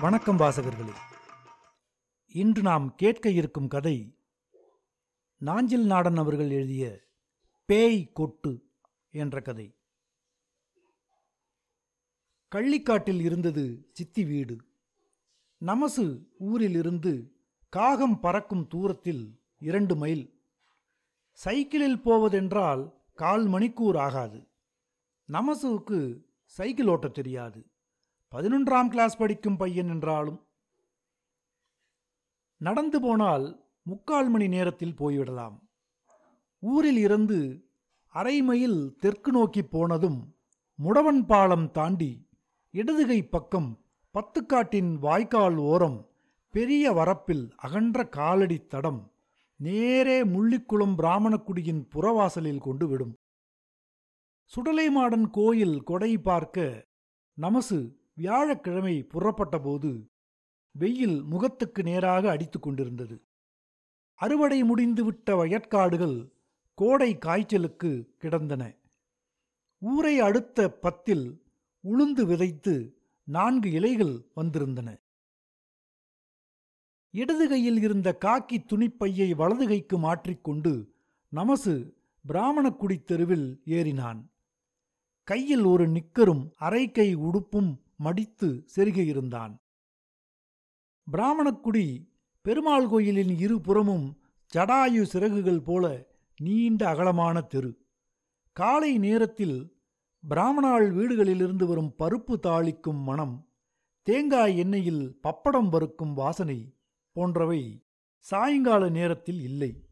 வணக்கம் வாசகர்களே. இன்று நாம் கேட்க இருக்கும் கதை நாஞ்சில் நாடன் அவர்கள் எழுதிய பேய் கொட்டு என்ற கதை. கள்ளிக்காட்டில் இருந்தது சித்தி வீடு. நமசு ஊரிலிருந்து காகம் பறக்கும் தூரத்தில் இரண்டு மைல். சைக்கிளில் போவதென்றால் கால் மணிக்கூர் ஆகாது. நமசுவுக்கு சைக்கிள் ஓட்டத் தெரியாது. பதினொன்றாம் கிளாஸ் படிக்கும் பையன் என்றாலும் நடந்து போனால் முக்கால் மணி நேரத்தில் போய்விடலாம். ஊரில் இருந்து அரை மைல் தெற்கு நோக்கி போனதும் முடவன் பாலம் தாண்டி இடதுகை பக்கம் பத்துக்காட்டின் வாய்க்கால் ஓரம் பெரிய வரப்பில் அகன்ற காலடி தடம் நேரே முள்ளிக்குளம் பிராமணக்குடியின் புறவாசலில் கொண்டு விடும். சுடலைமாடன் கோயில் கொடை பார்க்க நமசு வியாழக்கிழமை புறப்பட்டபோது வெயில் முகத்துக்கு நேராக அடித்து கொண்டிருந்தது. அறுவடை முடிந்துவிட்ட வயற்காடுகள் கோடை காய்ச்சலுக்கு கிடந்தன. ஊரை அடுத்த பத்தில் உளுந்து விதைத்து நான்கு இலைகள் வந்திருந்தன. இடது கையில் இருந்த காக்கி துணிப்பையை வலது கைக்கு மாற்றிக்கொண்டு நமசு பிராமணக்குடி தெருவில் ஏறினான். கையில் ஒரு நிக்கரும் அரைக்கை உடுப்பும் மடித்து செருகியிருந்தான் பிராமணக்குடி பெருமாள் கோயிலின் இருபுறமும் ஜடாயு சிறகுகள் போல நீண்ட அகலமான தெரு. காலை நேரத்தில் பிராமணாள் வீடுகளிலிருந்து வரும் பருப்பு தாளிக்கும் மணம் தேங்காய் எண்ணெயில் பப்படம் வறுக்கும் வாசனை போன்றவை சாயங்கால நேரத்தில் இல்லை.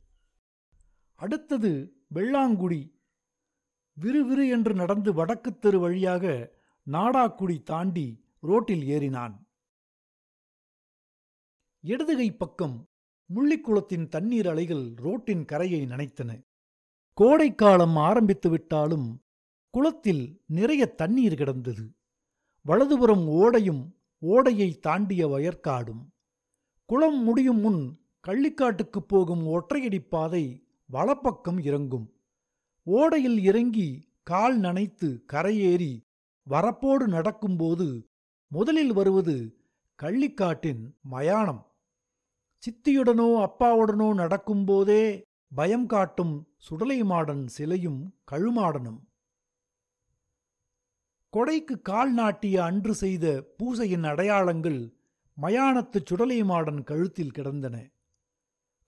அடுத்தது வெள்ளாங்குடி. விறுவிறு என்று நடந்து வடக்குத் தெரு வழியாக நாடாக்குடி தாண்டி ரோட்டில் ஏறினான். இடதுகை பக்கம் முள்ளிக்குளத்தின் தண்ணீர் அலைகள் ரோட்டின் கரையை நனைத்தன. கோடைக்காலம் ஆரம்பித்து விட்டாலும் குளத்தில் நிறைய தண்ணீர் கிடந்தது. வலதுபுறம் ஓடையும் ஓடையை தாண்டிய வயற்காடும். குளம் முடியும் முன் கள்ளிக்காட்டுக்குப் போகும் ஒற்றையடிப் பாதை வலப்பக்கம் இறங்கும். ஓடையில் இறங்கி கால் நனைத்து கரையேறி வரப்போடு நடக்கும்போது முதலில் வருவது கள்ளிக்காட்டின் மயானம். சித்தியுடனோ அப்பாவுடனோ நடக்கும்போதே பயம் காட்டும் சுடலைமாடன் சிலையும் கழுமாடனும். கொடைக்கு கால் நாட்டிய அன்று செய்த பூசையின் அடையாளங்கள் மயானத்து சுடலைமாடன் கழுத்தில் கிடந்தன.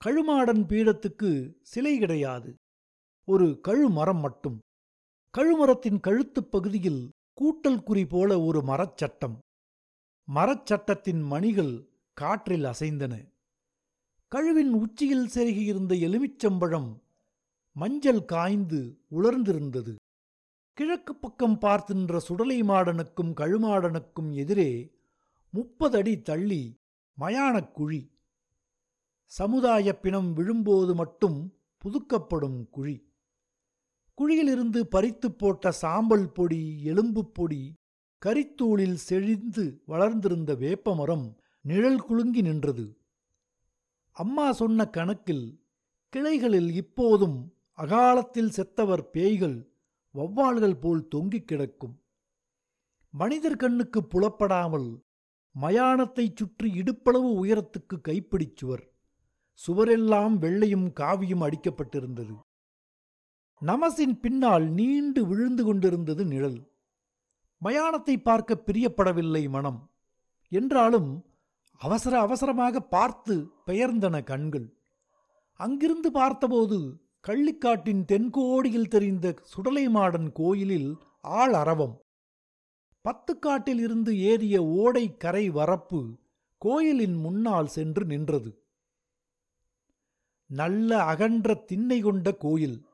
கழுமாடன் பீடத்துக்கு சிலை கிடையாது. ஒரு கழுமரம் மட்டும். கழுமரத்தின் கழுத்துப் பகுதியில் கூட்டல் குறி போல ஒரு மரச்சட்டம். மரச்சட்டத்தின் மணிகள் காற்றில் அசைந்தன. கழுவின் உச்சியில் செருகியிருந்த எலுமிச்சம்பழம் மஞ்சள் காய்ந்து உலர்ந்திருந்தது. கிழக்கு பக்கம் பார்த்தின்ற சுடலை மாடனுக்கும் கழுமாடனுக்கும் எதிரே முப்பது அடி தள்ளி மயானக் குழி. சமுதாய பிணம் விழும்போது மட்டும் புதுக்கப்படும் குழி. குழியிலிருந்து பறித்துப் போட்ட சாம்பல் பொடி எலும்புப் பொடி கரித்தூளில் செழிந்து வளர்ந்திருந்த வேப்பமரம் நிழல் குலுங்கி நின்றது. அம்மா சொன்ன கணக்கில் கிளைகளில் இப்போதும் அகாலத்தில் செத்தவர் பேய்கள் வௌவால்கள் போல் தொங்கிக் கிடக்கும். மனிதர் கண்ணுக்கு புலப்படாமல் மயானத்தைச் சுற்றி இடுப்பளவு உயரத்துக்கு கைப்பிடிச் சுவர் சுவரெல்லாம் வெள்ளையும் காவியும் அடிக்கப்பட்டிருந்தது. நமசின் பின்னால் நீண்டு விழுந்து கொண்டிருந்தது நிழல். மயானத்தை பார்க்க பிரியப்படவில்லை மனம். என்றாலும் அவசர அவசரமாக பார்த்து பெயர்ந்தன கண்கள். அங்கிருந்து பார்த்தபோது கள்ளிக்காட்டின் தென்கோடியில் தெரிந்த சுடலைமாடன் கோயிலில் ஆள் அரவம். பத்துக்காட்டில் இருந்து ஏறிய ஓடை கரை வரப்பு கோயிலின் முன்னால் சென்று நின்றது. நல்ல அகன்ற திண்ணை கொண்ட கோயில்.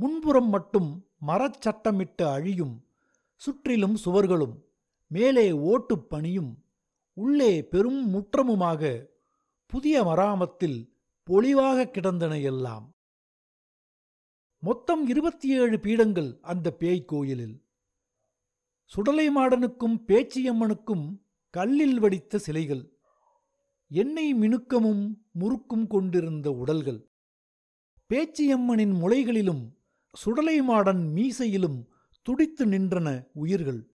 முன்புறம் மட்டும் மரச்சட்டமிட்ட அழியும் சுற்றிலும் சுவர்களும் மேலே ஓட்டுப் பணியும் உள்ளே பெரும் முற்றமுமாக புதிய மராமத்தில் பொலிவாக கிடந்தன எல்லாம். மொத்தம் இருபத்தி ஏழு பீடங்கள் அந்த பேய் கோயிலில். சுடலைமாடனுக்கும் பேச்சியம்மனுக்கும் கல்லில் வடித்த சிலைகள் எண்ணெய் மினுக்கமும் முறுக்கும் கொண்டிருந்த உடல்கள். பேச்சியம்மனின் முளைகளிலும் சுடலைமாடன் மீசையிலும் துடித்து நின்றன உயிர்கள்.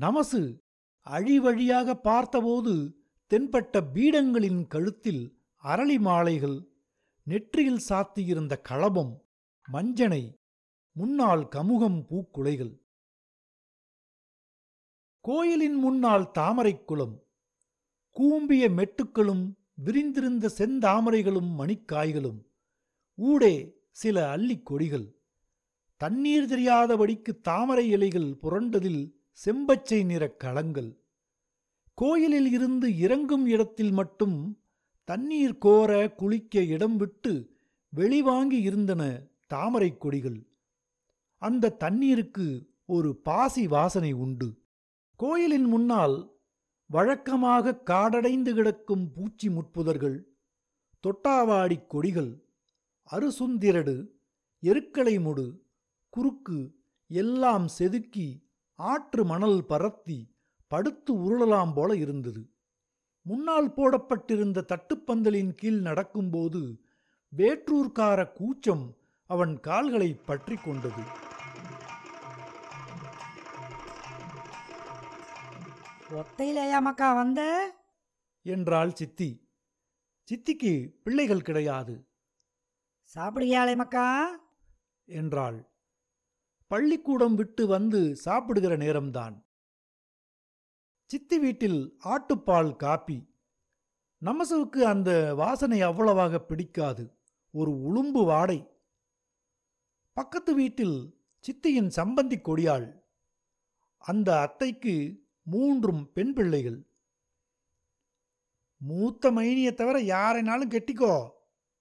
நமசு அழிவழியாக பார்த்தபோது தென்பட்ட பீடங்களின் கழுத்தில் அரளி மாலைகள் நெற்றியில் சாத்தியிருந்த களபம் மஞ்சனை முன்னால் கமுகம் பூக்குலைகள். கோயிலின் முன்னால் தாமரைக்குளம் கூம்பிய மெட்டுக்களும் விரிந்திருந்த செந்தாமரைகளும் மணிக்காய்களும் ஊடே சில அள்ளிக் கொடிகள். தண்ணீர் தெரியாதபடிக்கு தாமரை இலைகள் புரண்டதில் செம்பச்சை நிறக் களங்கள். கோயிலில் இருந்து இறங்கும் இடத்தில் மட்டும் தண்ணீர் கோர குளிக்க இடம் விட்டு வெளிவாங்கி இருந்தன தாமரைக் கொடிகள். அந்த தண்ணீருக்கு ஒரு பாசி வாசனை உண்டு. கோயிலின் முன்னால் வழக்கமாக காடடைந்து கிடக்கும் பூச்சி முட்புதர்கள் தொட்டாவாடிக் கொடிகள் அருசுந்திரடு எருக்களை முடு குறுக்கு எல்லாம் செதுக்கி ஆற்று மணல் பரத்தி படுத்து உருளலாம் போல இருந்தது. முன்னால் போடப்பட்டிருந்த தட்டுப்பந்தலின் கீழ் நடக்கும்போது வேற்றூர்கார கூச்சம் அவன் கால்களை பற்றி கொண்டது. ஒத்தையிலேயா மக்கா வந்த? என்றாள் சித்தி. சித்திக்கு பிள்ளைகள் கிடையாது. சாப்பிடுகியாளே மக்கா என்றாள். பள்ளிக்கூடம் விட்டு வந்து சாப்பிடுகிற நேரம்தான். சித்தி வீட்டில் ஆட்டுப்பால் காப்பி. நமசுவுக்கு அந்த வாசனை அவ்வளவாக பிடிக்காது. ஒரு உளும்பு வாடை. பக்கத்து வீட்டில் சித்தியின் சம்பந்தி கொடியாள். அந்த அத்தைக்கு மூன்றும் பெண் பிள்ளைகள். மூத்த மைனியை தவிர யாரைனாலும் கெட்டிக்கோ?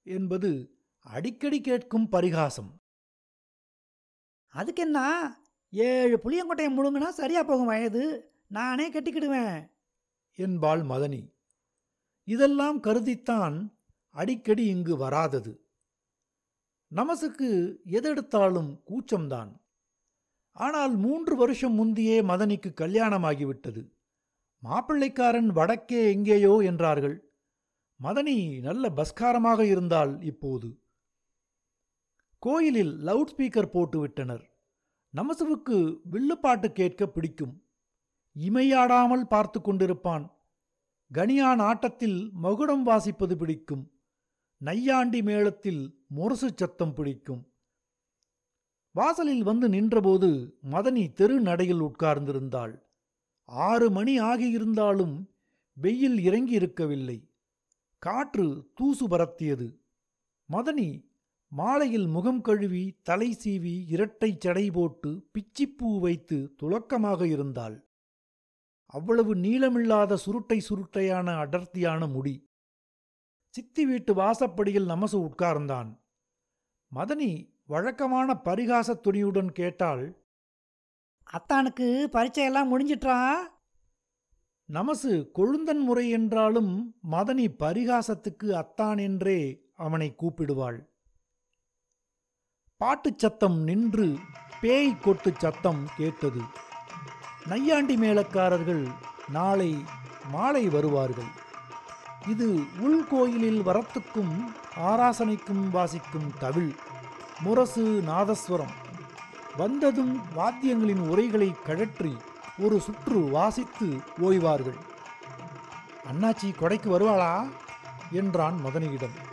என்பது அடிக்கடி கேட்கும் பரிகாசம். அதுக்கு என்ன ஏழு புளியங்கொட்டையை முழுங்கினா சரியாக போகும் வயது நானே கட்டிக்கிடுவேன். என்பாள் மதனி. இதெல்லாம் கருதித்தான் அடிக்கடி இங்கு வராதது. நமசுக்கு எதெடுத்தாலும் கூச்சம்தான். ஆனால் மூன்று வருஷம் முந்தியே மதனிக்கு கல்யாணமாகிவிட்டது. மாப்பிள்ளைக்காரன் வடக்கே எங்கேயோ என்றார்கள். மதனி நல்ல பஸ்காரமாக இருந்தால் இப்போது. கோயிலில் லவுட் ஸ்பீக்கர் போட்டு விட்டனர் நமசுவுக்கு வில்லுப்பாட்டு கேட்க பிடிக்கும். இமையாடாமல் பார்த்து கொண்டிருப்பான். கனியான் ஆட்டத்தில் மகுடம் வாசிப்பது பிடிக்கும். நையாண்டி மேளத்தில் முரசு சத்தம் பிடிக்கும். வாசலில் வந்து நின்றபோது மதனி தெரு நடையில் உட்கார்ந்திருந்தாள். ஆறு மணி ஆகியிருந்தாலும் வெயில் இறங்கி இருக்கவில்லை காற்று தூசு பரத்தியது. மதனி மாலையில் முகம் கழுவி தலை சீவி இரட்டைச் சடை போட்டு பிச்சிப்பூ வைத்து துலக்கமாக இருந்தாள். அவ்வளவு நீளமில்லாத சுருட்டை சுருட்டையான அடர்த்தியான முடி. சித்தி வீட்டு வாசப்படியில் நமசு உட்கார்ந்தான். மதனி வழக்கமான பரிகாசத் துணியுடன் கேட்டாள் அத்தானுக்கு பரீட்சையெல்லாம் முடிஞ்சிட்டா நமசு கொழுந்தன் முறை என்றாலும் மதனி பரிகாசத்துக்கு அத்தான் என்றே அவனை கூப்பிடுவாள். பாட்டுச் சத்தம் நின்று பேய் கொட்டு சத்தம் கேட்டது. நையாண்டி மேளக்காரர்கள் நாளை மாலை வருவார்கள். இது உள்கோயிலில் வரத்துக்கும் ஆராசனைக்கும் வாசிக்கும் தவில் முரசு நாதஸ்வரம். வந்ததும் வாத்தியங்களின் உரைகளை கழற்றி ஒரு சுற்று வாசித்து ஓய்வார்கள். அண்ணாச்சி கொடைக்கு வருவாளா? என்றான் மதனியிடம்.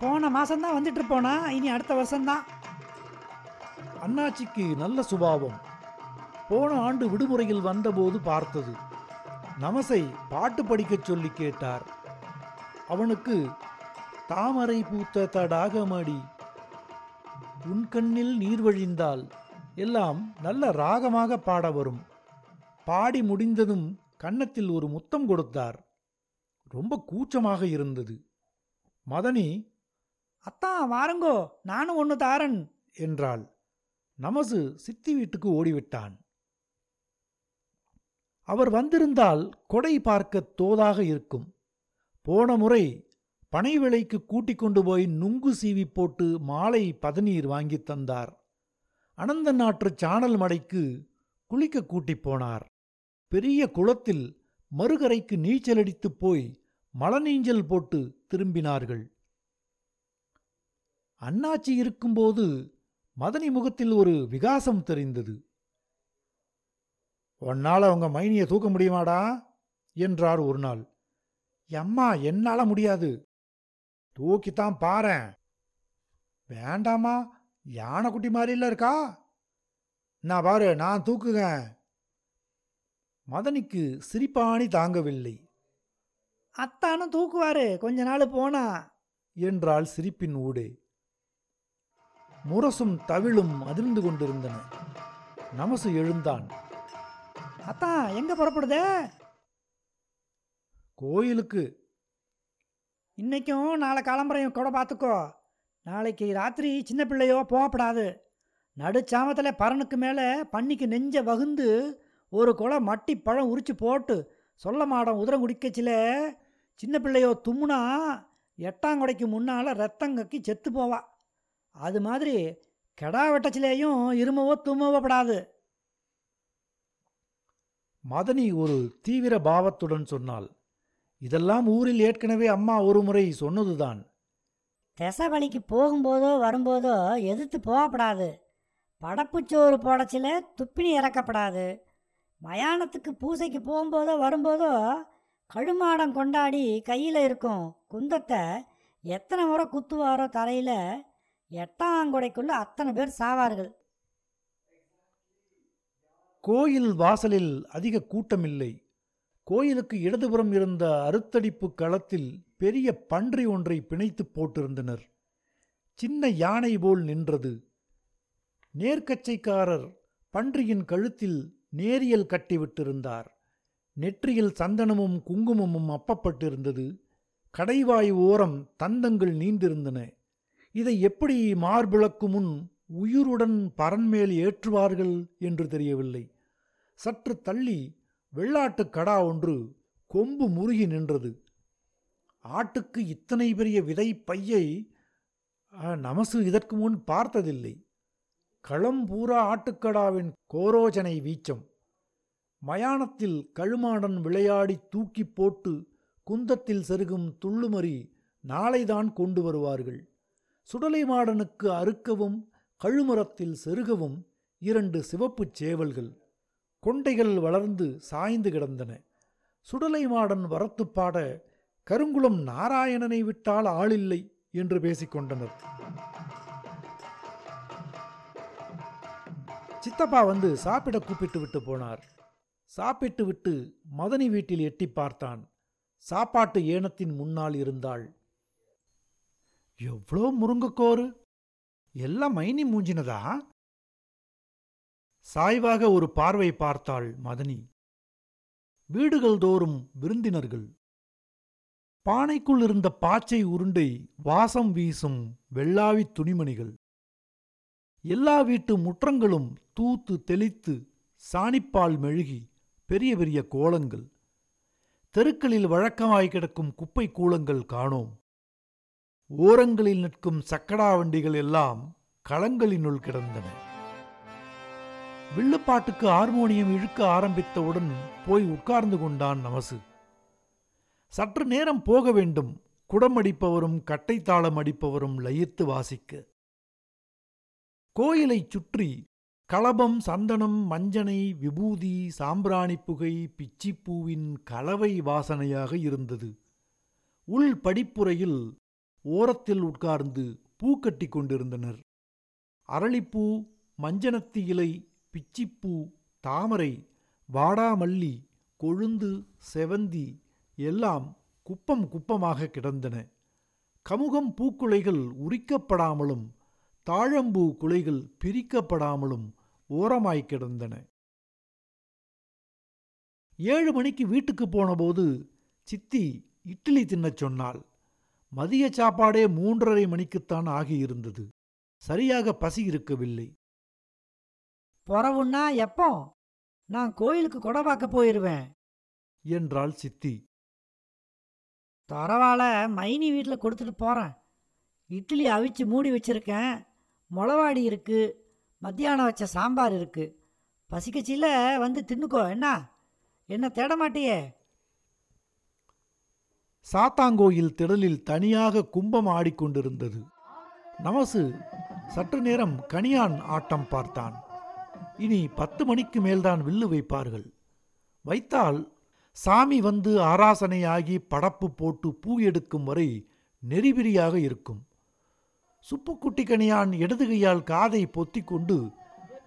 போன மாசம்தான் வந்துட்டு போனா இனி அடுத்த வருஷம்தான். அண்ணாச்சிக்கு நல்ல சுபாவம். போன ஆண்டு விடுமுறையில் வந்தபோது பார்த்தது. நமசை பாட்டு படிக்கச் சொல்லி கேட்டார். அவனுக்கு தாமரை பூத்த தடாகமடி உன் கண்ணில் நீர் வழிந்தால் எல்லாம் நல்ல ராகமாக பாட வரும். பாடி முடிந்ததும் கன்னத்தில் ஒரு முத்தம் கொடுத்தார். ரொம்ப கூச்சமாக இருந்தது. மதனி அத்தான் வாருங்கோ நானும் ஒன்று தாரன் என்றாள். நமசு சித்தி வீட்டுக்கு ஓடிவிட்டான். அவர் வந்திருந்தால் கொடை பார்க்க தோதாக இருக்கும். போன முறை பனை விலைக்கு கூட்டிக் கொண்டு போய் நுங்கு சீவி போட்டு மாலை பதநீர் வாங்கி தந்தார். அனந்த நாற்று சாணல் மடைக்கு குளிக்க கூட்டிப் போனார். பெரிய குளத்தில் மறுகரைக்கு நீச்சலடித்துப் போய் மலநீஞ்சல் போட்டு திரும்பினார்கள். அண்ணாச்சி இருக்கும்போது மதனி முகத்தில் ஒரு விகாசம் தெரிந்தது. உன்னால் அவங்க மைனியை தூக்க முடியுமாடா? என்றார் ஒரு நாள். எம்மா என்னால் முடியாது. தூக்கித்தான் பாரேன் வேண்டாமா யானைக்குட்டி மாதிரில இருக்கா? நான் பாரு நான் தூக்குங்க மதனிக்கு சிரிப்பாணி தாங்கவில்லை. அத்தானும் தூக்குவாரு கொஞ்ச நாள் போனா என்றாள் சிரிப்பின் ஊடே. முரசும் தவிழும் அதிர்ந்து கொண்டிருந்தன. நமசு எழுந்தான். அத்தான் எங்க புறப்படுதே? கோயிலுக்கு. இன்னைக்கும் நாளை கிளம்புறையும் கூட பார்த்துக்கோ. நாளைக்கு ராத்திரி சின்ன பிள்ளையோ போகப்படாது. நடுச்சாமத்தில் பரனுக்கு மேலே பன்னிக்கு நெஞ்ச வகுந்து ஒரு குலை மட்டி பழம் உரிச்சு போட்டு சொல்ல மாடம் உதிரம் குடிக்கச்சில சின்ன பிள்ளையோ தும்முனா எட்டாங்கொடைக்கு முன்னால் ரத்தம் கக்கி செத்து போவா. அது மாதிரி கெடா வெட்டச்சிலேயும் இருமவோ தும்மவோ படாது. மதனி ஒரு தீவிர பாவத்துடன் சொன்னாள். இதெல்லாம் ஊரில் ஏற்கனவே அம்மா ஒரு முறை சொன்னதுதான். திசைவழிக்கு போகும்போதோ வரும்போதோ எதிர்த்து போகப்படாது. படப்புச்சோறு போடச்சில துப்பினி இறக்கப்படாது. மயானத்துக்கு பூசைக்கு போகும்போதோ வரும்போதோ கழுமாடம் கொண்டாடி கையில் இருக்கும் குந்தத்தை எத்தனை முறை குத்துவாரோ தலையில் எட்டாங்குடைக்குள்ள அத்தனை பேர் சாவார்கள். கோயில் வாசலில் அதிக கூட்டமில்லை. கோயிலுக்கு இடதுபுறம் இருந்த அறுத்தடிப்பு களத்தில் பெரிய பன்றி ஒன்றை பிணைத்து போட்டிருந்தனர். சின்ன யானை போல் நின்றது. நேர்க்கச்சைக்காரர் பன்றியின் கழுத்தில் நேரியல் கட்டிவிட்டிருந்தார் நெற்றியில் சந்தனமும் குங்குமமும் அப்பப்பட்டிருந்தது. கடைவாய் ஓரம் தந்தங்கள் நீண்டிருந்தன. இதை எப்படி மார்பிளக்கு முன் உயிருடன் பரன்மேல் ஏற்றுவார்கள் என்று தெரியவில்லை. சற்று தள்ளி வெள்ளாட்டுக் கடா ஒன்று கொம்பு முருகி நின்றது. ஆட்டுக்கு இத்தனை பெரிய விதை பையை நமசு இதற்கு முன் பார்த்ததில்லை. களம் பூரா ஆட்டுக்கடாவின் கோரோஜனை வீச்சம். மயானத்தில் கழுமாடன் விளையாடி தூக்கி போட்டு குந்தத்தில் செருகும் துள்ளுமறி நாளைதான் கொண்டு வருவார்கள். சுடலைமாடனுக்கு அறுக்கவும் கழுமரத்தில் செருகவும் இரண்டு சிவப்புச் சேவல்கள் கொண்டைகள் வளர்ந்து சாய்ந்து கிடந்தன. சுடலை மாடன் வரத்துப் பாட கருங்குளம் நாராயணனை விட்டால் ஆளில்லை என்று பேசிக்கொண்டனர் சித்தப்பா வந்து சாப்பிட கூப்பிட்டு விட்டு போனார். சாப்பிட்டு விட்டு மதனி வீட்டில் எட்டி பார்த்தான். சாப்பாட்டு ஏனத்தின் முன்னால் இருந்தாள். எவ்வளோ முருங்கக்கோரு எல்லாம் மைனி மூஞ்சினதா? சாய்வாக ஒரு பார்வை பார்த்தாள் மதனி. வீடுகள் தோறும் விருந்தினர்கள். பானைக்குள் இருந்த பாச்சை உருண்டை வாசம் வீசும் வெள்ளாவி துணிமணிகள். எல்லா வீட்டு முற்றங்களும் தூத்து தெளித்து சாணிப்பால் மெழுகி பெரிய பெரிய கோலங்கள். தெருக்களில் வழக்கமாய் கிடக்கும் குப்பை கூலங்கள் காணோம். ஓரங்களில் நிற்கும் சக்கடா வண்டிகள் எல்லாம் களங்களினுள் கிடந்தன. வில்லுப்பாட்டுக்கு ஹார்மோனியம் இழுக்க ஆரம்பித்தவுடன் போய் உட்கார்ந்து கொண்டான் நமசு. சற்று நேரம் போக வேண்டும் குடம் அடிப்பவரும் கட்டைத்தாளம் அடிப்பவரும் லயித்து வாசிக்க. கோயிலைச் சுற்றி களபம் சந்தனம் மஞ்சனை விபூதி சாம்பிராணி புகை பிச்சிப்பூவின் கலவை வாசனையாக இருந்தது. உள் படிப்புறையில் ஓரத்தில் உட்கார்ந்து பூ கட்டி கொண்டிருந்தனர். அரளிப்பூ மஞ்சனத்தி இலை பிச்சிப்பூ தாமரை வாடாமல்லி கொழுந்து செவந்தி எல்லாம் குப்பம் குப்பமாக கிடந்தன. கமுகம் பூக்குலைகள் உரிக்கப்படாமலும் தாழம்பூ குலைகள் பிரிக்கப்படாமலும் ஓரமாய் கிடந்தன. ஏழு மணிக்கு வீட்டுக்கு போனபோது சித்தி இட்லி தின்னச் சொன்னாள். மதிய சாப்பாடே மூன்றரை மணிக்குத்தான் ஆகியிருந்தது. சரியாக பசி இருக்கவில்லை. புறவுன்னா எப்போ? நான் கோயிலுக்கு கொடை பார்க்க போயிடுவேன் என்றாள் சித்தி. தரவால மைனி வீட்டில் கொடுத்துட்டு போகிறேன் இட்லி அவிச்சு மூடி வச்சிருக்கேன். முளவாடி இருக்கு. மத்தியானம் வச்ச சாம்பார் இருக்கு. பசிக்கச்சில வந்து தின்னுக்கோ என்ன? என்ன தேட மாட்டியே? சாத்தாங்கோயில் திடலில் தனியாக கும்பம் ஆடிக்கொண்டிருந்தது. நமசு சற்று நேரம் கனியான் ஆட்டம் பார்த்தான். இனி பத்து மணிக்கு மேல்தான் வில்லு வைப்பார்கள். வைத்தால் சாமி வந்து ஆராசனையாகி படப்பு போட்டு பூ எடுக்கும் வரை நெறிபிரியாக இருக்கும். சுப்புக்குட்டி கனியான் இடது கையால் காதை பொத்திக்கொண்டு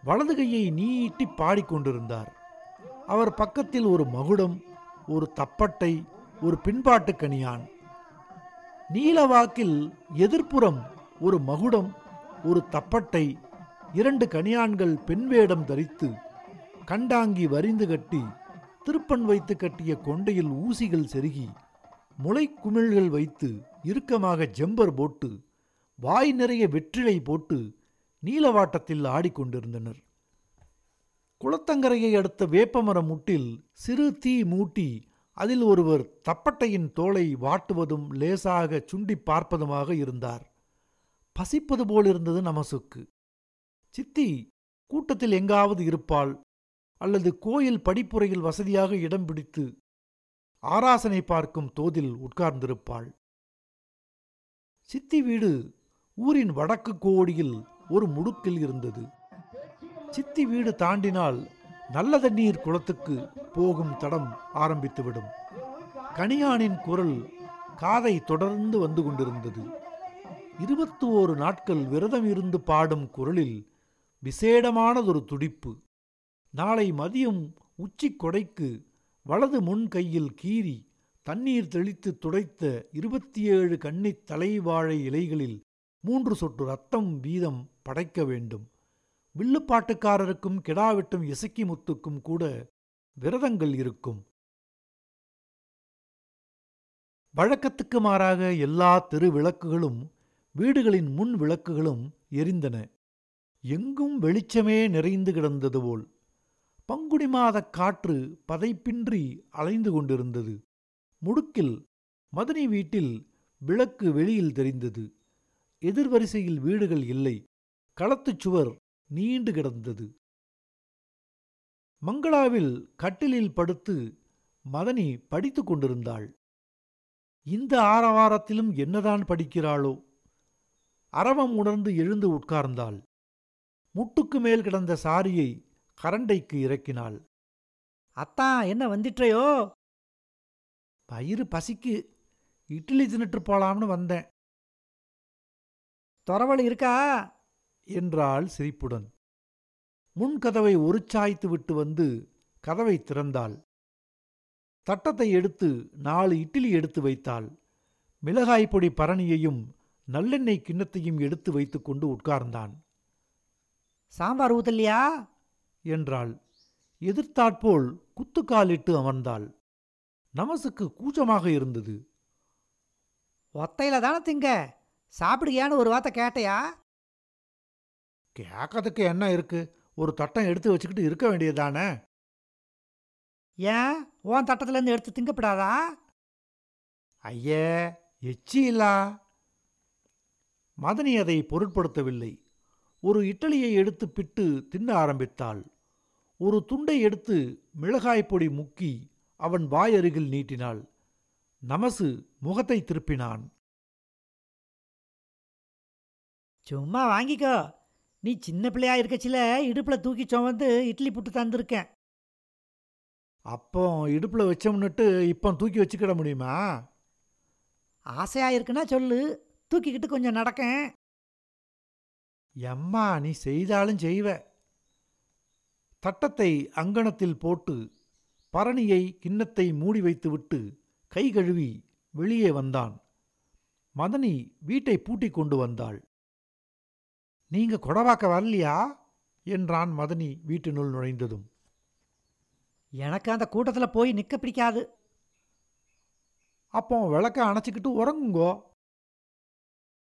வலது கையை நீட்டி பாடிக்கொண்டிருந்தார் அவர் பக்கத்தில் ஒரு மகுடம் ஒரு தப்பட்டை ஒரு பின்பாட்டு கணியான் நீலவாக்கில் எதிர்ப்புறம் ஒரு மகுடம் ஒரு தப்பட்டை இரண்டு கணியான்கள் பெண் வேடம் தரித்து கண்டாங்கி வரிந்து கட்டி திருப்பன் வைத்து கட்டிய கொண்டையில் ஊசிகள் செருகி முளைக்குமிழ்கள் வைத்து இறுக்கமாக ஜெம்பர் போட்டு வாய் நிறைய வெற்றிலை போட்டு நீலவாட்டத்தில் ஆடிக்கொண்டிருந்தனர் குளத்தங்கரையை அடுத்த வேப்பமரம் முட்டில் சிறு தீ மூட்டி அதில் ஒருவர் தப்பட்டையின் தோலை வாட்டுவதும் லேசாக சுண்டி பார்ப்பதுமாக இருந்தார். பசிப்பது போல் இருந்தது நமசுக்கு. சித்தி கூட்டத்தில் எங்காவது இருப்பாள் அல்லது கோயில் படிப்புறையில் வசதியாக இடம் பிடித்து ஆராசனை பார்க்கும் தோதில் உட்கார்ந்திருப்பாள். சித்தி வீடு ஊரின் வடக்கு கோடியில் ஒரு முடுக்கில் இருந்தது. சித்தி வீடு தாண்டினால் நல்ல தண்ணீர் குளத்துக்கு போகும் தடம் ஆரம்பித்துவிடும். கணியானின் குரல் காதை தொடர்ந்து வந்து கொண்டிருந்தது. இருபத்தி ஓரு நாட்கள் விரதம் இருந்து பாடும் குரலில் விசேடமானதொரு துடிப்பு. நாளை மதியம் உச்சிக்கொடைக்கு வலது முன் கையில் கீறி தண்ணீர் தெளித்து துடைத்த இருபத்தி ஏழு கன்னித் தலைவாழை இலைகளில் மூன்று சொட்டு ரத்தம் வீதம் படைக்க வேண்டும். வில்லுப்பாட்டுக்காரருக்கும் கிடாவிட்டும் இசக்கி முத்துக்கும் கூட விரதங்கள் இருக்கும். வழக்கத்துக்கு மாறாக எல்லா தெரு விளக்குகளும் வீடுகளின் முன் விளக்குகளும் எரிந்தன. எங்கும் வெளிச்சமே நிறைந்து கிடந்தது போல். பங்குடிமாதக் காற்று பதைப்பின்றி அலைந்து கொண்டிருந்தது. முடுக்கில் மதனி வீட்டில் விளக்கு வெளியில் தெரிந்தது. எதிர்வரிசையில் வீடுகள் இல்லை. களத்துச் சுவர் நீண்டு கிடந்தது. மங்களாவில் கட்டிலில் படுத்து மதனி படித்துக் கொண்டிருந்தாள். இந்த ஆரவாரத்திலும் என்னதான் படிக்கிறாளோ? அரவம் உணர்ந்து எழுந்து உட்கார்ந்தாள். முட்டுக்கு மேல் கிடந்த சாரியை கரண்டைக்கு இறக்கினாள். அத்தான் என்ன வந்துட்டையோ? வயிறு பசிக்கு இட்லி தின்னுட்டு போலாம்னு வந்தேன். துறவல் இருக்கா? என்றாள் சிரிப்புடன். முன்கதவை உரிச்சாய்த்து விட்டு வந்து கதவை திறந்தாள். தட்டத்தை எடுத்து நாலு இட்லி எடுத்து வைத்தாள். மிளகாய் பொடி பரணியையும் நல்லெண்ணெய் கிண்ணத்தையும் எடுத்து வைத்துக்கொண்டு உட்கார்ந்தான். சாம்பார் ஊத்தலையா? என்றாள். எதிர்த்தாற்போல் குத்துக்காலிட்டு அமர்ந்தாள். நமசுக்கு கூச்சமாக இருந்தது. ஒத்தையில தானே திங்க? சாப்பிடுகியான்னு ஒரு வார்த்தை கேட்டையா? கேட்கறதுக்கு என்ன இருக்கு? ஒரு தட்டம் எடுத்து வச்சுக்கிட்டு இருக்க வேண்டியதானே ஏன்? உன் தட்டத்துலேருந்து எடுத்து திங்கப்படாதா? ஐயே எச்சியிலா? மதனி அதை பொருட்படுத்தவில்லை. ஒரு இட்டலியை எடுத்து பிட்டு தின்ன ஆரம்பித்தாள். ஒரு துண்டை எடுத்து மிளகாய் பொடி முக்கி அவன் வாயருகில் நீட்டினாள். நமசு முகத்தை திருப்பினான். சும்மா வாங்கிக்கோ. நீ சின்ன பிள்ளையா இருக்கச்சில இடுப்பில் தூக்கி சுமந்து இட்லி புட்டு தந்திருக்கேன். அப்போ இடுப்புல வச்சோம்னுட்டு இப்போ தூக்கி வச்சுக்கிட முடியுமா? ஆசையா இருக்குன்னா சொல்லு. தூக்கிக்கிட்டு கொஞ்சம் நடக்கேன். எம்மா நீ செய்தாலும் செய்வ. தட்டத்தை அங்கணத்தில் போட்டு பரணியை கிண்ணத்தை மூடி வைத்துவிட்டு கை கழுவி வெளியே வந்தான். மதனி வீட்டை பூட்டிக் கொண்டு வந்தாள். நீங்க கொடவாக்க வரலையா? என்றான் மதனி வீட்டினுள் நுழைந்ததும். எனக்கு அந்த கூட்டத்தில் போய் நிற்க பிடிக்காது. அப்போ விளக்க அணைச்சிக்கிட்டு உறங்குங்கோ.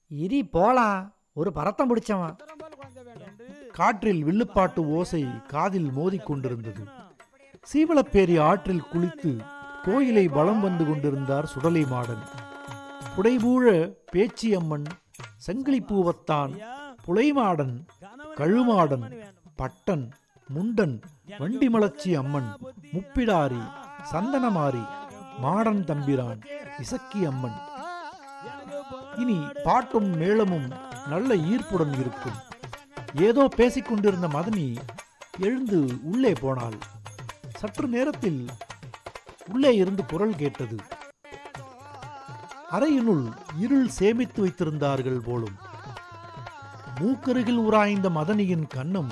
இரி போலாம். ஒரு பரத்தம் பிடிச்சவன். காற்றில் வில்லுப்பாட்டு ஓசை காதில் மோதிக்கொண்டிருந்தது கொண்டிருந்தது. ஆற்றில் குளித்து கோயிலை வலம் வந்து கொண்டிருந்தார் சுடலை மாடன் புடைபூழ பேச்சியம்மன் செங்கிலிப்பூவத்தான் புலைமாடன் கழுமாடன் பட்டன் முண்டன் வண்டிமலச்சி அம்மன் முப்பிடாரி சந்தனமாரி மாடன் தம்பிரான் இசக்கி அம்மன். இனி பாட்டும் மேளமும் நல்ல ஈர்ப்புடன் இருக்கும். ஏதோ பேசிக்கொண்டிருந்த மதனி எழுந்து உள்ளே போனாள். சற்று நேரத்தில் உள்ளே இருந்து குரல் கேட்டது. அறையினுள் இருள் சேமித்து வைத்திருந்தார்கள் போலும். மூக்கருகில் உராய்ந்த மதனியின் கன்னம்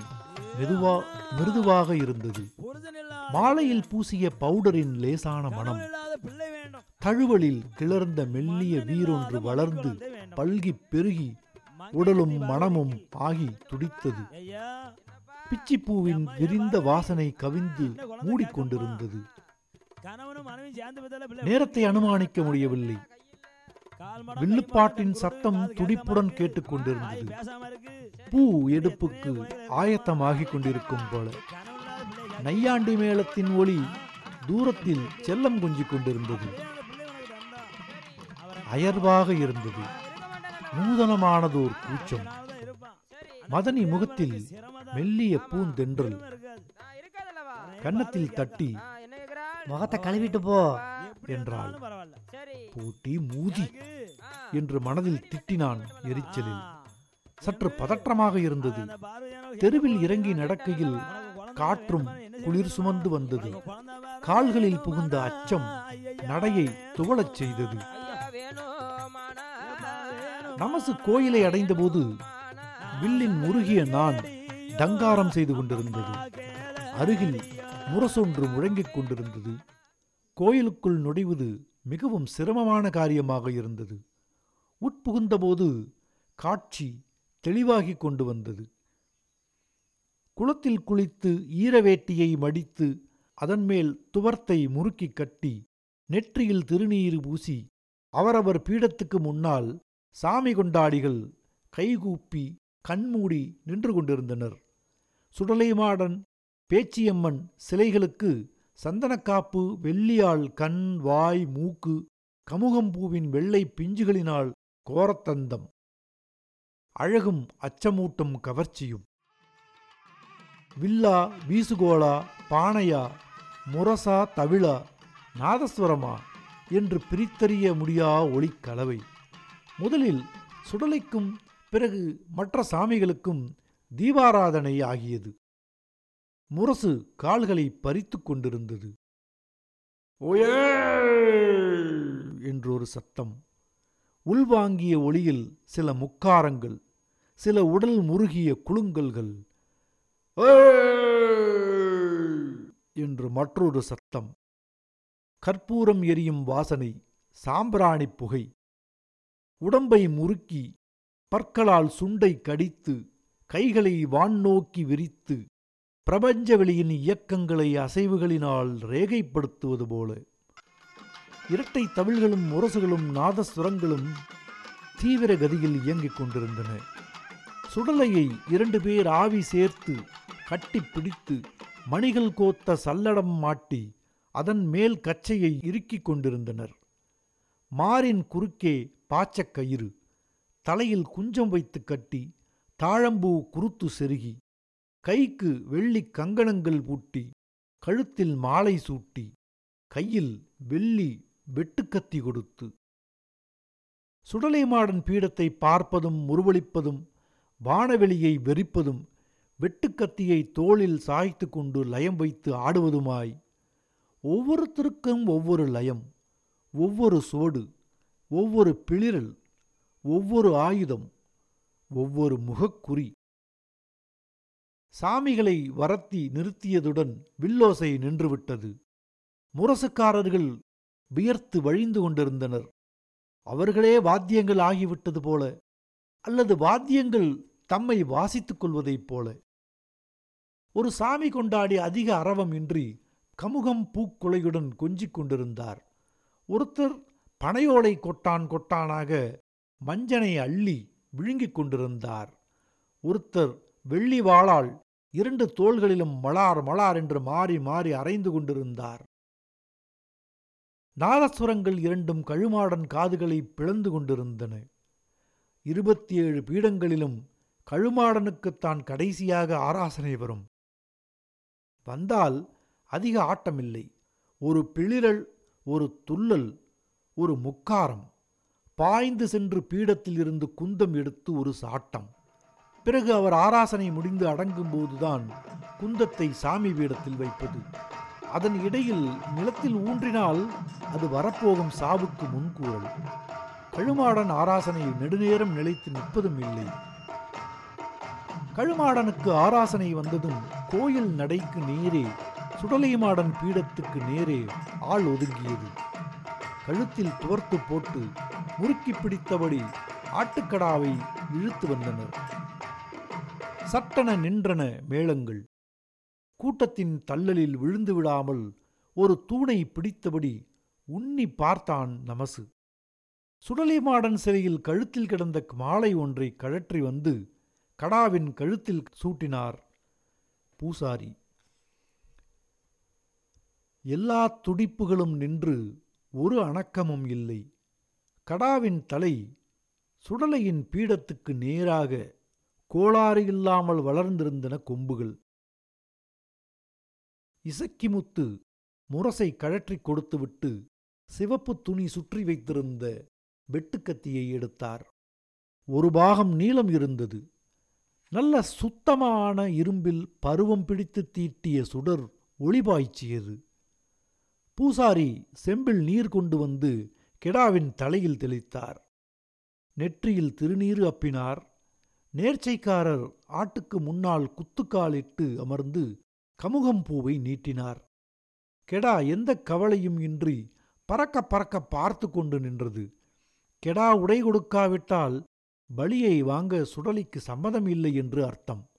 மெதுவா மிருதுவாக இருந்தது. மாலையில் பூசிய பவுடரின் லேசான மனம் தழுவலில் கிளர்ந்த மெல்லிய வீரொன்று வளர்ந்து பல்கி பெருகி உடலும் மனமும் ஆகி துடித்தது. பிச்சிப்பூவின் விரிந்த வாசனை கவிந்து மூடிக்கொண்டிருந்தது. நேரத்தை அனுமானிக்க முடியவில்லை. வில்லுப்பாட்டின் சத்தம் துடிப்புடன் கேட்டுக்கொண்டிருந்தது. பூ எடுப்புக்கு ஆயத்தமாகிக் கொண்டிருக்கும் போல. நையாண்டி மேளத்தின் ஒளி தூரத்தில் செல்லம் கொஞ்சிக் கொண்டிருந்தது. அயர்வாக இருந்தது. நூதனமானதோர் கூச்சம். மதனி முகத்தில் மெல்லிய பூந்தென்றல். கன்னத்தில் தட்டி முகத்தை கழுவிட்டு போ. என்றாள். பூட்டி மூதி என்று மனதில் திட்டினான் எரிச்சலில். சற்று பதற்றமாக இருந்தது. தெருவில் இறங்கி நடக்கையில் காற்றும் குளிர் சுமந்து வந்தது. கால்களில் புகுந்த அச்சம் நடையை துவளச் செய்தது. நமசு கோயிலை அடைந்தபோது வில்லின் முருகிய நான் டங்காரம் செய்து கொண்டிருந்தது. அருகில் முரசொன்று முழங்கிக் கொண்டிருந்தது. கோயிலுக்குள் நுழைவது மிகவும் சிரமமான காரியமாக இருந்தது. உட்புகுந்தபோது காட்சி தெளிவாகிக் கொண்டு வந்தது. குளத்தில் குளித்து ஈரவேட்டியை மடித்து அதன்மேல் துவர்த்தை முறுக்கி கட்டி நெற்றியில் திருநீர் பூசி அவரவர் பீடத்துக்கு முன்னால் சாமி கொண்டாடிகள் கைகூப்பி கண்மூடி நின்று கொண்டிருந்தனர். சுடலைமாடன் பேச்சியம்மன் சிலைகளுக்கு சந்தனக்காப்பு வெள்ளியால் கண் வாய் மூக்கு கமுகம்பூவின் வெள்ளை பிஞ்சுகளினால் கோரத்தந்தம். அழகும் அச்சமூட்டும் கவர்ச்சியும். வில்லா வீசுகோளா பானையா முரசா தவிழா நாதஸ்வரமா என்று பிரித்தறிய முடியா ஒளிக்கலவை முதலில் சுடலைக்கும் பிறகு மற்ற சாமிகளுக்கும் தீபாராதனை ஆகியது. முரசு கால்களை பறித்து கொண்டிருந்தது. ஓயே என்றொரு சத்தம். உள்வாங்கிய ஒளியில் சில முக்காரங்கள் சில உடல் முருகிய குலுங்கல்கள். என்று மற்றொரு சத்தம். கற்பூரம் எரியும் வாசனை சாம்பிராணி புகை. உடம்பை முறுக்கி பற்களால் சுண்டை கடித்து கைகளை வான் விரித்து பிரபஞ்ச வெளியின் இயக்கங்களை அசைவுகளினால் ரேகைப்படுத்துவது போல. இரட்டை தமிழ்களும் முரசுகளும் நாதஸ்வரங்களும் தீவிர கதியில் இயங்கிக் கொண்டிருந்தன. சுடலையை இரண்டு பேர் ஆவி சேர்த்து கட்டி பிடித்து மணிகள் கோத்த சல்லடம் மாட்டி அதன் மேல் கச்சையை இறுக்கிக் கொண்டிருந்தனர். மாரின் குறுக்கே பாச்சக்கயிறு தலையில் குஞ்சம் வைத்து கட்டி தாழம்பூ குருத்து செருகி கைக்கு வெள்ளி கங்கணங்கள் பூட்டி கழுத்தில் மாலை சூட்டி கையில் வெள்ளி வெட்டுக்கத்தி கொடுத்து. சுடலைமாடன் பீடத்தை பார்ப்பதும் முருவளிப்பதும் வானவெளியை வெறிப்பதும் வெட்டுக்கத்தியை தோளில் சாய்த்து கொண்டு லயம் வைத்து ஆடுவதுமாய். ஒவ்வொருத்தருக்கும் ஒவ்வொரு லயம் ஒவ்வொரு சோடு ஒவ்வொரு பிளிரல் ஒவ்வொரு ஆயுதம் ஒவ்வொரு முகக்குறி. சாமிகளை வரத்தி நிறுத்தியதுடன் வில்லோசை நின்றுவிட்டது. முரசுக்காரர்கள் வியர்த்து வழிந்து கொண்டிருந்தனர். அவர்களே வாத்தியங்கள் ஆகிவிட்டது போல அல்லது வாத்தியங்கள் தம்மை வாசித்துக் கொள்வதைப் போல. ஒரு சாமி கொண்டாடி அதிக அரவம் இன்றி கமுகம் பூக்குலையுடன் கொஞ்சிக் கொண்டிருந்தார். ஒருத்தர் பனையோலை கொட்டான் கொட்டானாக மஞ்சனை அள்ளி விழுங்கிக் கொண்டிருந்தார். ஒருத்தர் வெள்ளி வாளால் இரண்டு தோள்களிலும் மலார் மலார் என்று மாறி மாறி அரைந்து கொண்டிருந்தார். நாதஸ்வரங்கள் இரண்டும் கழுமாடன் காதுகளை பிளந்து கொண்டிருந்தன. இருபத்தி ஏழு பீடங்களிலும் கழுமாடனுக்குத்தான் கடைசியாக ஆராசனை வரும். வந்தால் அதிக ஆட்டமில்லை. ஒரு பிளிரல் ஒரு துள்ளல் ஒரு முக்காரம். பாய்ந்து சென்று பீடத்தில் இருந்து குந்தம் எடுத்து ஒரு சாட்டம். பிறகு அவர் ஆராசனை முடிந்து அடங்கும் போதுதான் குந்தத்தை சாமி பீடத்தில் வைப்பது. அதன் இடையில் நிலத்தில் ஊன்றினால் அது வரப்போகும் சாவுக்கு முன்கூறல். கழுமாடன் ஆராசனையில் நெடுநேரம் நிலைத்து நிற்பதும் இல்லை. கழுமாடனுக்கு ஆராசனை வந்ததும் கோயில் நடைக்கு நேரே சுடலைமாடன் பீடத்துக்கு நேரே ஆள் ஒதுங்கியது. கழுத்தில் துவர்த்து போட்டு முறுக்கி பிடித்தபடி ஆட்டுக்கடாவை இழுத்து வந்தனர். சட்டென நின்றன மேளங்கள். கூட்டத்தின் தள்ளலில் விழுந்து விடாமல் ஒரு தூணை பிடித்தபடி உன்னி பார்த்தான் நமசு. சுடலைமாடன் சிறையில் கழுத்தில் கிடந்த மாலை ஒன்றை கழற்றி வந்து கடாவின் கழுத்தில் சூட்டினார் பூசாரி. எல்லா துடிப்புகளும் நின்று ஒரு அணக்கமும் இல்லை. கடாவின் தலை சுடலையின் பீடத்துக்கு நேராக கோளாறு இல்லாமல் வளர்ந்திருந்தன கொம்புகள். இசக்கிமுத்து முரசை கழற்றிக் கொடுத்துவிட்டு சிவப்பு துணி சுற்றி வைத்திருந்த வெட்டுக்கத்தியை எடுத்தார். ஒரு பாகம் நீளம் இருந்தது. நல்ல சுத்தமான இரும்பில் பருவம் பிடித்து தீட்டிய சுடர் ஒளிபாய்ச்சியது. பூசாரி செம்பில் நீர் கொண்டு வந்து கெடாவின் தலையில் தெளித்தார். நெற்றியில் திருநீறு அப்பினார். நேர்ச்சைக்காரர் ஆட்டுக்கு முன்னால் குத்துக்காலிட்டு அமர்ந்து கமுகம் பூவை நீட்டினார். கெடா எந்த கவலையும் இன்றி பறக்க பறக்க பார்த்து கொண்டு நின்றது. கெடா உடை கொடுக்காவிட்டால் பலியை வாங்க சுடலிக்கு சம்மதம் இல்லை என்று அர்த்தம்.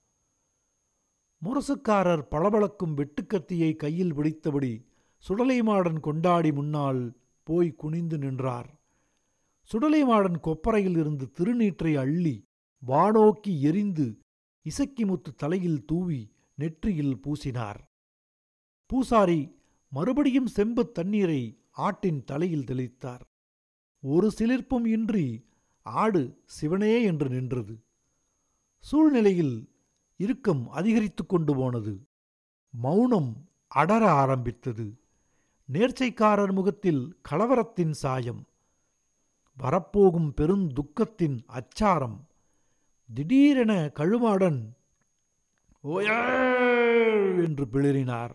முரசுக்காரர் பளபளக்கும் வெட்டுக்கத்தியை கையில் பிடித்தபடி சுடலைமாடன் கொண்டாடி முன்னால் போய் குனிந்து நின்றார். சுடலைமாடன் கொப்பரையில் இருந்து திருநீற்றை அள்ளி வானோக்கி எரிந்து இசக்கிமுத்து தலையில் தூவி நெற்றியில் பூசினார். பூசாரி மறுபடியும் செம்பு தண்ணீரை ஆட்டின் தலையில் தெளித்தார். ஒரு சிலிர்ப்பும் இன்றி ஆடு சிவனே என்று நின்றது. சூழ்நிலையில் இறுக்கம் அதிகரித்து கொண்டு போனது. மௌனம் அடர ஆரம்பித்தது. நேர்ச்சைக்காரர் முகத்தில் கலவரத்தின் சாயம். வரப்போகும் பெருந்துக்கத்தின் அச்சாரம். திடீரென கழுமாடன் ஓயா என்று பிளிறினார்.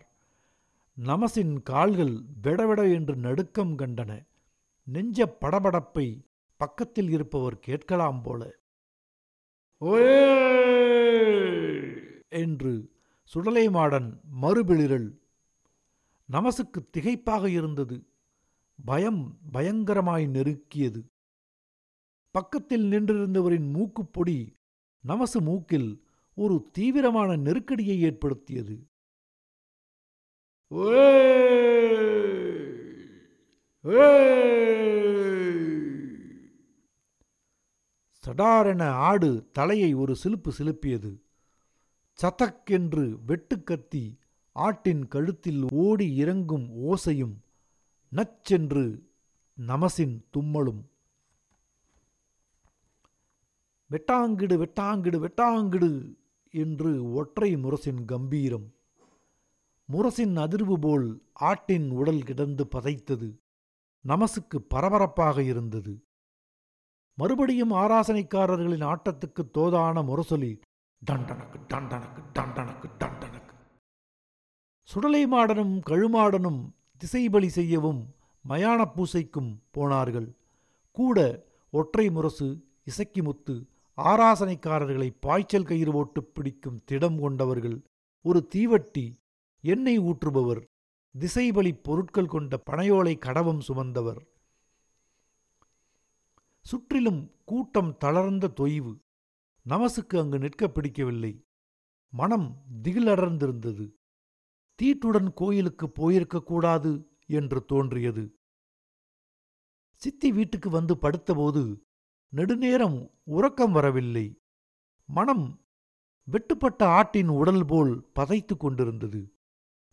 நமசின் கால்கள் விடவிட என்று நடுக்கம் கண்டன. நெஞ்ச படபடப்பை பக்கத்தில் இருப்பவர் கேட்கலாம் போல. ஓயே என்று சுடலைமாடன் மறுபிளிரல் நமசுக்கு திகைப்பாக இருந்தது. பயம் பயங்கரமாய் நெருக்கியது. பக்கத்தில் நின்றிருந்தவரின் மூக்குப்பொடி நமசு மூக்கில் ஒரு தீவிரமான நெருக்கடியை ஏற்படுத்தியது. சடாரென ஆடு தலையை ஒரு சிலுப்பு சிலுப்பியது. சதக் என்று வெட்டுக்கத்தி ஆட்டின் கழுத்தில் ஓடி இறங்கும் ஓசையும் நச்சென்று நமசின் தும்மலும். வெட்டாங்கிடு வெட்டாங்கிடு வெட்டாங்கிடு என்று ஒற்றை முரசின் கம்பீரம். முரசின் அதிர்வு போல் ஆட்டின் உடல் கிடந்து பதைத்தது. நமசுக்கு பரபரப்பாக இருந்தது. மறுபடியும் ஆராசனைக்காரர்களின் ஆட்டத்துக்கு தோதான முரசொலி டண்டனக்கு டண்டனக்கு டண்டனக்கு டண்டனக்கு. சுடலை மாடனும் கழுமாடனும் திசைபலி செய்யவும் மயான பூசைக்கும் போனார்கள். கூட ஒற்றை முரசு இசக்கிமுத்து ஆராசனைக்காரர்களை பாய்ச்சல் கயிறு போட்டு பிடிக்கும் திடம் கொண்டவர்கள் ஒரு தீவட்டி எண்ணெய் ஊற்றுபவர் திசைபலி பொருட்கள் கொண்ட பனையோலை கடவம் சுமந்தவர். சுற்றிலும் கூட்டம் தளர்ந்த தொய்வு நமசுக்கு அங்கு நிற்க பிடிக்கவில்லை. மனம் திகிலடர்ந்திருந்தது. தீட்டுடன் கோயிலுக்கு போயிருக்கக்கூடாது என்று தோன்றியது. சித்தி வீட்டுக்கு வந்து படுத்தபோது நெடுநேரம் உறக்கம் வரவில்லை. மனம் வெட்டுப்பட்ட ஆட்டின் உடல் போல் பதைத்து கொண்டிருந்தது.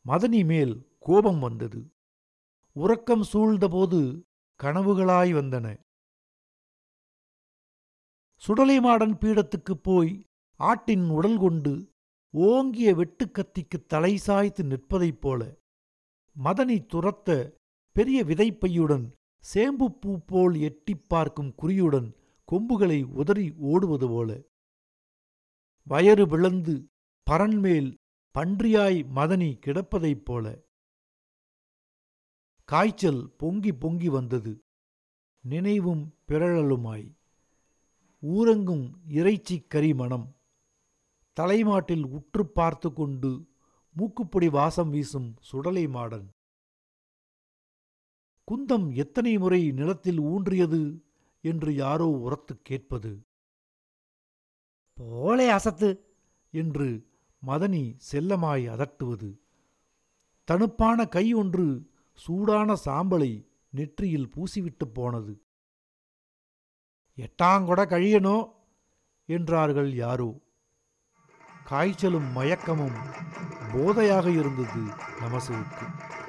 மதனி மேல் கோபம் வந்தது. உறக்கம் சூழ்ந்தபோது கனவுகளாய் வந்தன. சுடலைமாடன் பீடத்துக்குப் போய் ஆட்டின் உடல் கொண்டு ஓங்கிய வெட்டுக்கத்திக்கு தலை சாய்த்து நிற்பதைப் போல மதனி துரத்த பெரிய விதைப்பையுடன் சேம்புப்பூ போல் எட்டிப் பார்க்கும் குறியுடன் கொம்புகளை உதறி ஓடுவது போல. வயறு விளந்து பரன்மேல் பன்றியாய் மதனி கிடப்பதைப் போல. காய்ச்சல் பொங்கி பொங்கி வந்தது. நினைவும் பிறழலுமாய். ஊரங்கும் இறைச்சி கறி மணம் தலைமாட்டில் உற்று பார்த்து கொண்டு மூக்குப்பொடி வாசம் வீசும் சுடலை மாடன். குந்தம் எத்தனை முறை நிலத்தில் ஊன்றியது? என்று யாரோ உரத்துக் கேட்பது. போலே அசத்து. என்று மதனி செல்லமாய் அதட்டுவது. தணுப்பான கை ஒன்று சூடான சாம்பலை நெற்றியில் பூசிவிட்டு போனது. எட்டாங்கொட கழியனோ? என்றார்கள் யாரோ. காய்ச்சலும் மயக்கமும் போதையாக இருந்தது நமசுவுக்கு.